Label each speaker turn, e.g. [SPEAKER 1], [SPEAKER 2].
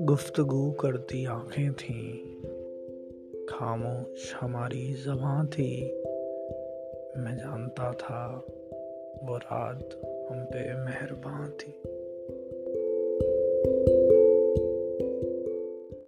[SPEAKER 1] गुफ्तगु करती आँखें थीं। खामोश हमारी जबाँ थी। मैं जानता था वो रात हम पे मेहरबान थी।